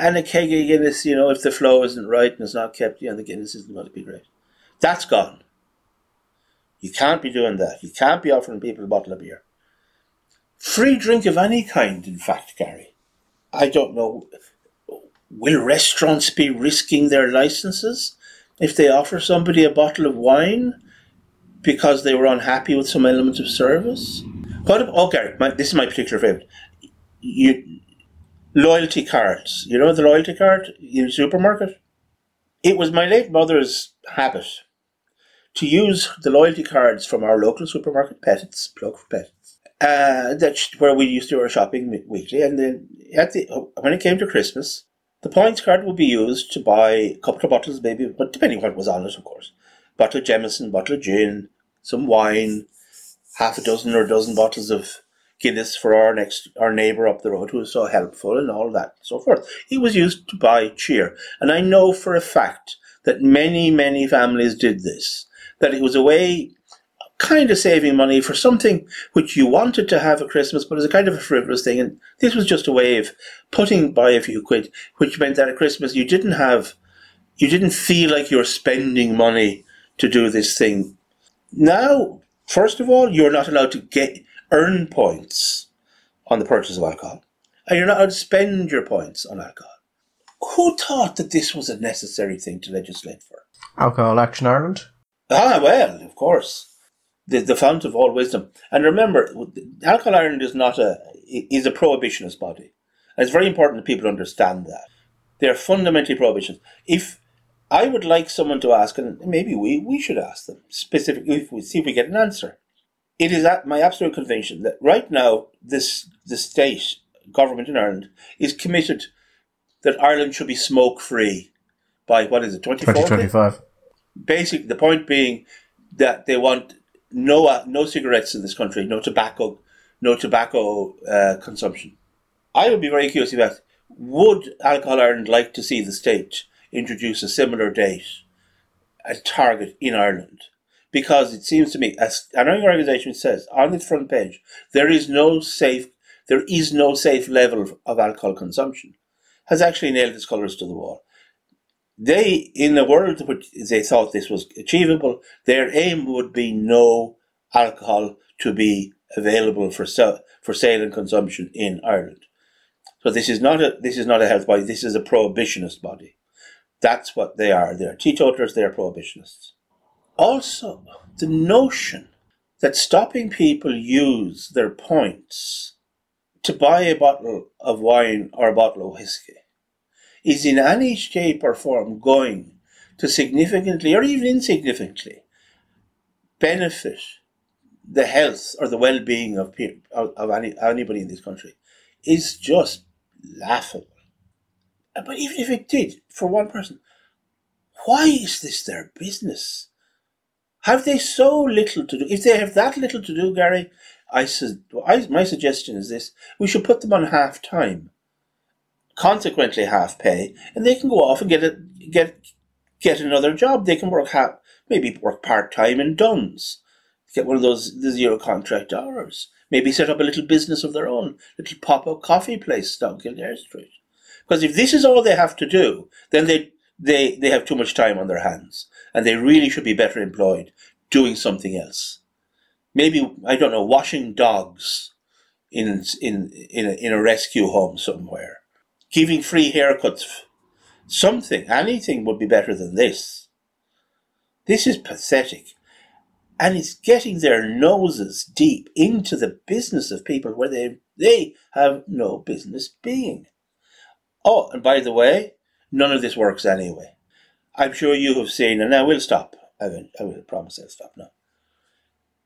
And a keg of Guinness, you know, if the flow isn't right and it's not kept, you know, the Guinness isn't going to be great. That's gone. You can't be doing that. You can't be offering people a bottle of beer. Free drink of any kind, in fact, Gary. I don't know. Will restaurants be risking their licenses if they offer somebody a bottle of wine because they were unhappy with some elements of service. What? Okay, oh, my, this is my particular favorite. You loyalty cards. You know the loyalty card in the supermarket. It was my late mother's habit to use the loyalty cards from our local supermarket, Pettit's, plug for Pettit's, uh, that's where we used to do our shopping weekly. And then at the when it came to Christmas, the points card would be used to buy a couple of bottles, maybe, but depending what was on it, of course bottle of Jameson, bottle of gin, some wine, half a dozen or a dozen bottles of Guinness for our next our neighbour up the road who was so helpful and all that and so forth. It was used to buy cheer. And I know for a fact that many, many families did this. That it was a way kind of saving money for something which you wanted to have at Christmas, but as a kind of a frivolous thing. And this was just a way of putting by a few quid, which meant that at Christmas you didn't have, you didn't feel like you're spending money to do this thing. Now, first of all, you're not allowed to get earn points on the purchase of alcohol, and you're not allowed to spend your points on alcohol. Who thought that this was a necessary thing to legislate for? Alcohol Action Ireland. Ah, well, of course, the the fount of all wisdom. And remember, Alcohol Ireland is not a is a prohibitionist body. And it's very important that people understand that they are fundamentally prohibitionist. If I would like someone to ask, and maybe we, we should ask them specifically if we see if we get an answer. It is at my absolute conviction that right now this the state government in Ireland is committed that Ireland should be smoke free by what is it, 2040? 2025. Basically, the point being that they want no uh, no cigarettes in this country, no tobacco, no tobacco uh, consumption. I would be very curious about would Alcohol Ireland like to see the state introduce a similar date, a target in Ireland? Because it seems to me, as an organisation says on its front page, there is no safe there is no safe level of alcohol consumption, has actually nailed its colours to the wall. They, in a world which they thought this was achievable, their aim would be no alcohol to be available for sale, for sale and consumption in Ireland. So this is not a this is not a health body. This is a prohibitionist body. That's what they are. They are teetotalers. They are prohibitionists. Also, the notion that stopping people use their points to buy a bottle of wine or a bottle of whiskey is in any shape or form going to significantly or even insignificantly benefit the health or the well-being of people, of, any, anybody in this country is just laughable. But even if it did, for one person, why is this their business? Have they so little to do? If they have that little to do, Gary, I, su- I my suggestion is this: we should put them on half time, consequently half pay, and they can go off and get a, get get another job. They can work half, maybe work part time in Dunnes, get one of those the zero contract hours. Maybe set up a little business of their own, little pop up coffee place down Kildare Street. Because if this is all they have to do, then they they they have too much time on their hands, and they really should be better employed doing something else maybe I don't know, washing dogs in in in a, in a rescue home somewhere, giving free haircuts, something, anything would be better than this. This is pathetic, and it's getting their noses deep into the business of people where they they have no business being. Oh, and by the way, none of this works anyway. I'm sure you have seen, and I will stop. I will, I will promise I'll stop now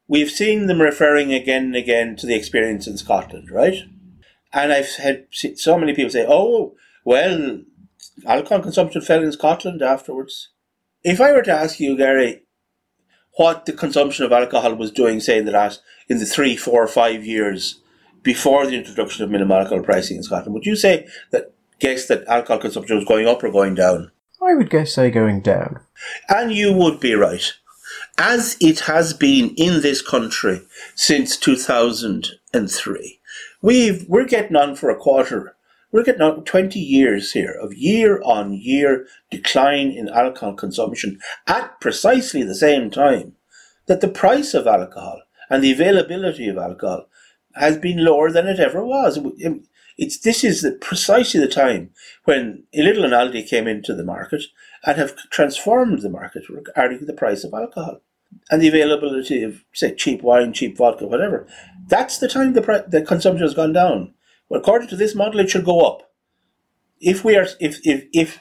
we've seen them referring again and again to the experience in Scotland, right? And I've had so many people say, oh, well, alcohol consumption fell in Scotland afterwards. If I were to ask you, Gary, what the consumption of alcohol was doing, say, in the last, in the three, four, five years before the introduction of minimum alcohol pricing in Scotland, would you say that, guess that alcohol consumption was going up or going down? I would guess say going down. And you would be right as it has been in this country since 2003. We've, we're getting on for a quarter. We're getting on 20 years here of year on year decline in alcohol consumption at precisely the same time that the price of alcohol and the availability of alcohol has been lower than it ever was. It's this is the, precisely the time when Lidl and Aldi came into the market and have transformed the market regarding the price of alcohol and the availability of say cheap wine, cheap vodka, whatever. That's the time the the consumption has gone down. Well, according to this model, it should go up. If we are if if if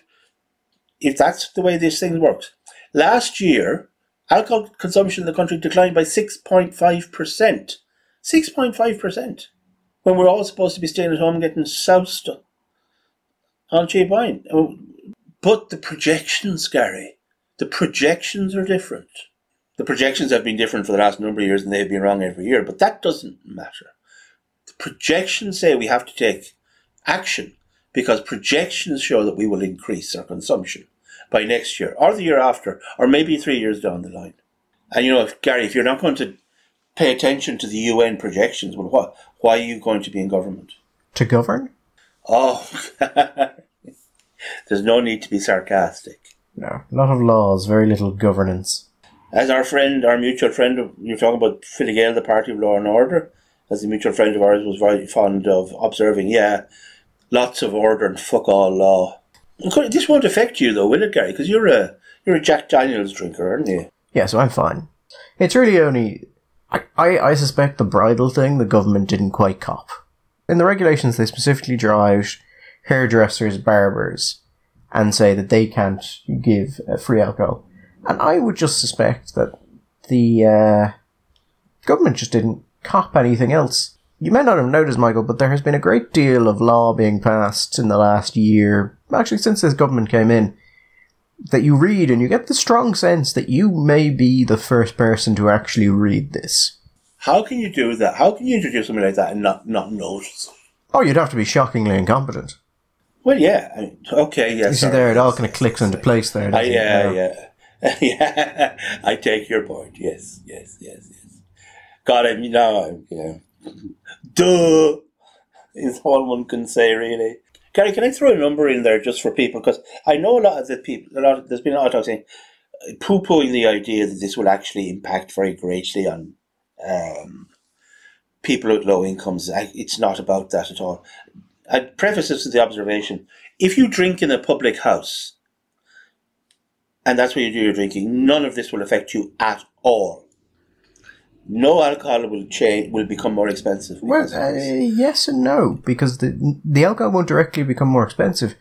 if that's the way this thing works. Last year, alcohol consumption in the country declined by 6.5%. 6.5%. When we're all supposed to be staying at home getting soused up on cheap wine. But the projections, Gary, the projections are different. The projections have been different for the last number of years and they've been wrong every year, but that doesn't matter. The projections say we have to take action because projections show that we will increase our consumption by next year or the year after or maybe three years down the line. And you know, if, Gary, if you're not going to pay attention to the UN projections, well, what, why are you going to be in government? To govern? Oh, There's no need to be sarcastic. No, a lot of laws, very little governance. As our friend, our mutual friend, you're talking about Fine Gael, the party of law and order, as a mutual friend of ours was very fond of observing, yeah, lots of order and fuck all law. This won't affect you though, will it, Gary? Because you're a you're a Jack Daniels drinker, aren't you? Yeah, so I'm fine. It's really only I, I, suspect the bridal thing the government didn't quite cop. In the regulations, they specifically draw out hairdressers, barbers, and say that they can't give uh, free alcohol. And I would just suspect that the uh, government just didn't cop anything else. You may not have noticed, Michael, but there has been a great deal of law being passed in the last year, actually since this government came in, that you read and you get the strong sense that you may be the first person to actually read this. How can you do that? How can you introduce something like that and not, not notice? Oh, you'd have to be shockingly incompetent. Well, yeah. I mean, okay, yeah. You see there, it all kind of clicks into place there. I, doesn't it? yeah, yeah. yeah. I take your point. Yes, yes, yes, yes. God, I mean, now, I'm, yeah. Duh! Is all one can say, really. Gary, can I throw a number in there just for people? Because I know a lot of the people, a lot of, there's been a lot of talk saying, poo pooing the idea that this will actually impact very greatly on um, people with low incomes. I, it's not about that at all. I'd preface this with the observation if you drink in a public house, and that's where you do your drinking, none of this will affect you at all. No alcohol will change, will become more expensive. Well, uh, yes and no, because the the alcohol won't directly become more expensive,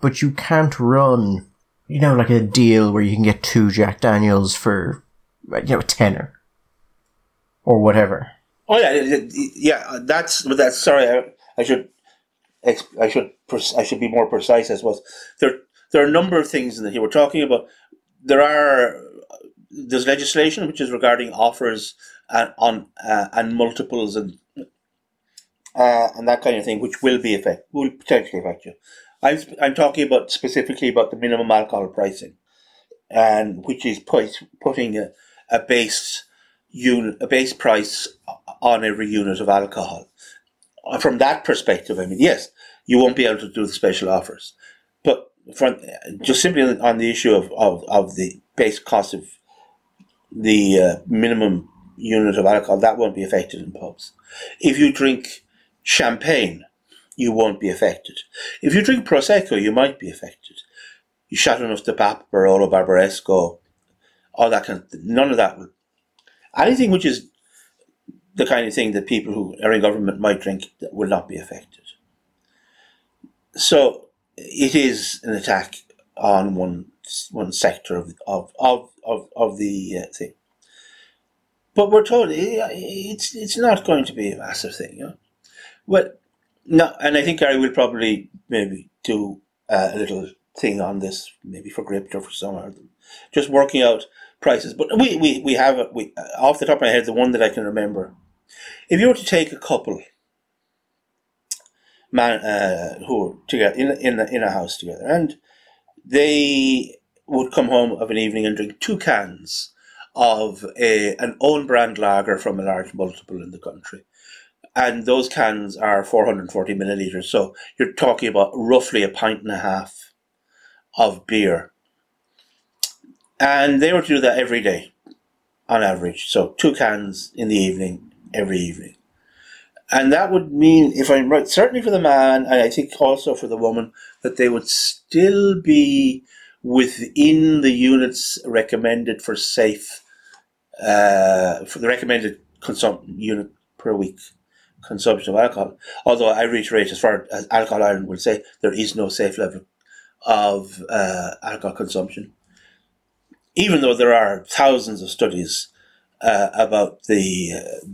but you can't run, you know, like a deal where you can get two Jack Daniels for, uh, you know, a tenner or whatever. Oh yeah, yeah. That's but that's sorry. I, I should, I should, I should be more precise. I suppose there there are a number of things that here we're talking about. There are there's legislation which is regarding offers and on uh, and multiples and uh, and that kind of thing, which will be affect will potentially affect you. I'm I'm talking about specifically about the minimum alcohol pricing, and which is put, putting a, a base unit a base price on every unit of alcohol. Uh, From that perspective, I mean, yes, you won't be able to do the special offers, but from just simply on- on the issue of, of, of the base cost of the uh, minimum unit of alcohol, that won't be affected in pubs. If you drink champagne, you won't be affected. If you drink prosecco, you might be affected. You Châteauneuf-du-Pape, Barolo, Barbaresco, all that kind of none of that. Anything which is the kind of thing that people who are in government might drink will not be affected. So it is an attack on one one sector of of of of, of the uh, thing. But we're told it's it's not going to be a massive thing. You know? Well, no, and I think Gary will probably maybe do a little thing on this, maybe for Gript or for some of them, just working out prices. But we we we have it. We uh, off the top of my head, the one that I can remember. If you were to take a couple, man, uh, who are together in in a, in a house together, and they would come home of an evening and drink two cans of a an own brand lager from a large multiple in the country. And those cans are 440 milliliters. So you're talking about roughly a pint and a half of beer. And they were to do that every day on average. So two cans in the evening, every evening. And that would mean, if I'm right, certainly for the man, and I think also for the woman, that they would still be within the units recommended for safe, uh, for the recommended consum- unit per week consumption of alcohol. Although I reiterate, as far as Alcohol Ireland will say, there is no safe level of uh, alcohol consumption. Even though there are thousands of studies uh, about the uh,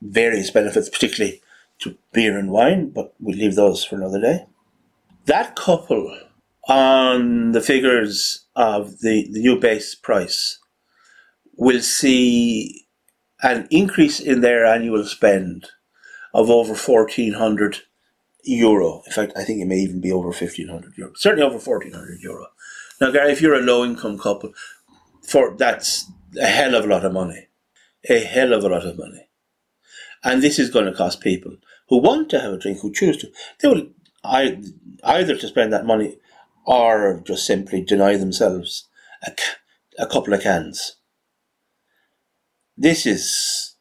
various benefits, particularly to beer and wine, but we'll leave those for another day. That couple on the figures of the, the new base price will see an increase in their annual spend of over 1400 euro. In fact, I think it may even be over 1500 euro. Certainly over 1400 euro. Now, Gary, if you're a low income couple, for that's a hell of a lot of money. A hell of a lot of money. And this is going to cost people who want to have a drink, who choose to. They will either to spend that money or just simply deny themselves a, a couple of cans. This is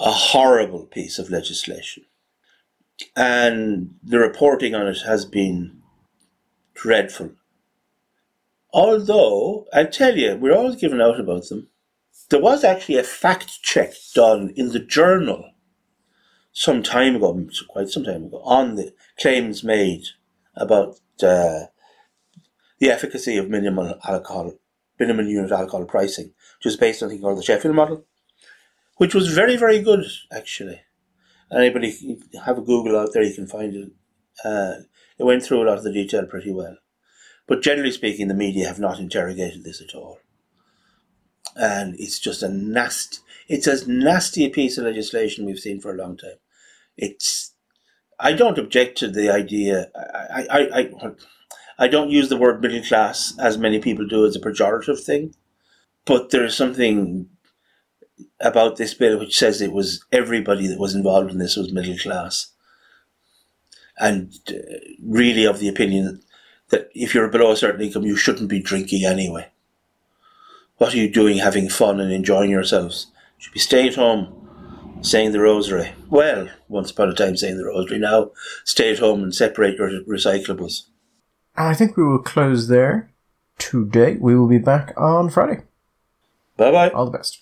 a horrible piece of legislation. And the reporting on it has been dreadful. Although, I tell you, we're always given out about them. There was actually a fact check done in the journal some time ago, quite some time ago, on the claims made about uh, the efficacy of minimal alcohol, minimum unit alcohol pricing, is based on something called the Sheffield model, which was very, very good, actually. Anybody have a Google out there, you can find it. Uh, it went through a lot of the detail pretty well. But generally speaking, the media have not interrogated this at all. And it's just a nasty, it's as nasty a piece of legislation we've seen for a long time. It's, I don't object to the idea. I, I, I, I don't use the word middle class as many people do as a pejorative thing, but there is something about this bill which says it was everybody that was involved in this was middle class, and uh, really of the opinion that if you're below a certain income, you shouldn't be drinking anyway. What are you doing having fun and enjoying yourselves? You should be staying at home, saying the rosary. Well, once upon a time saying the rosary, now stay at home and separate your recyclables. I think we will close there today. We will be back on Friday. Bye bye. All the best.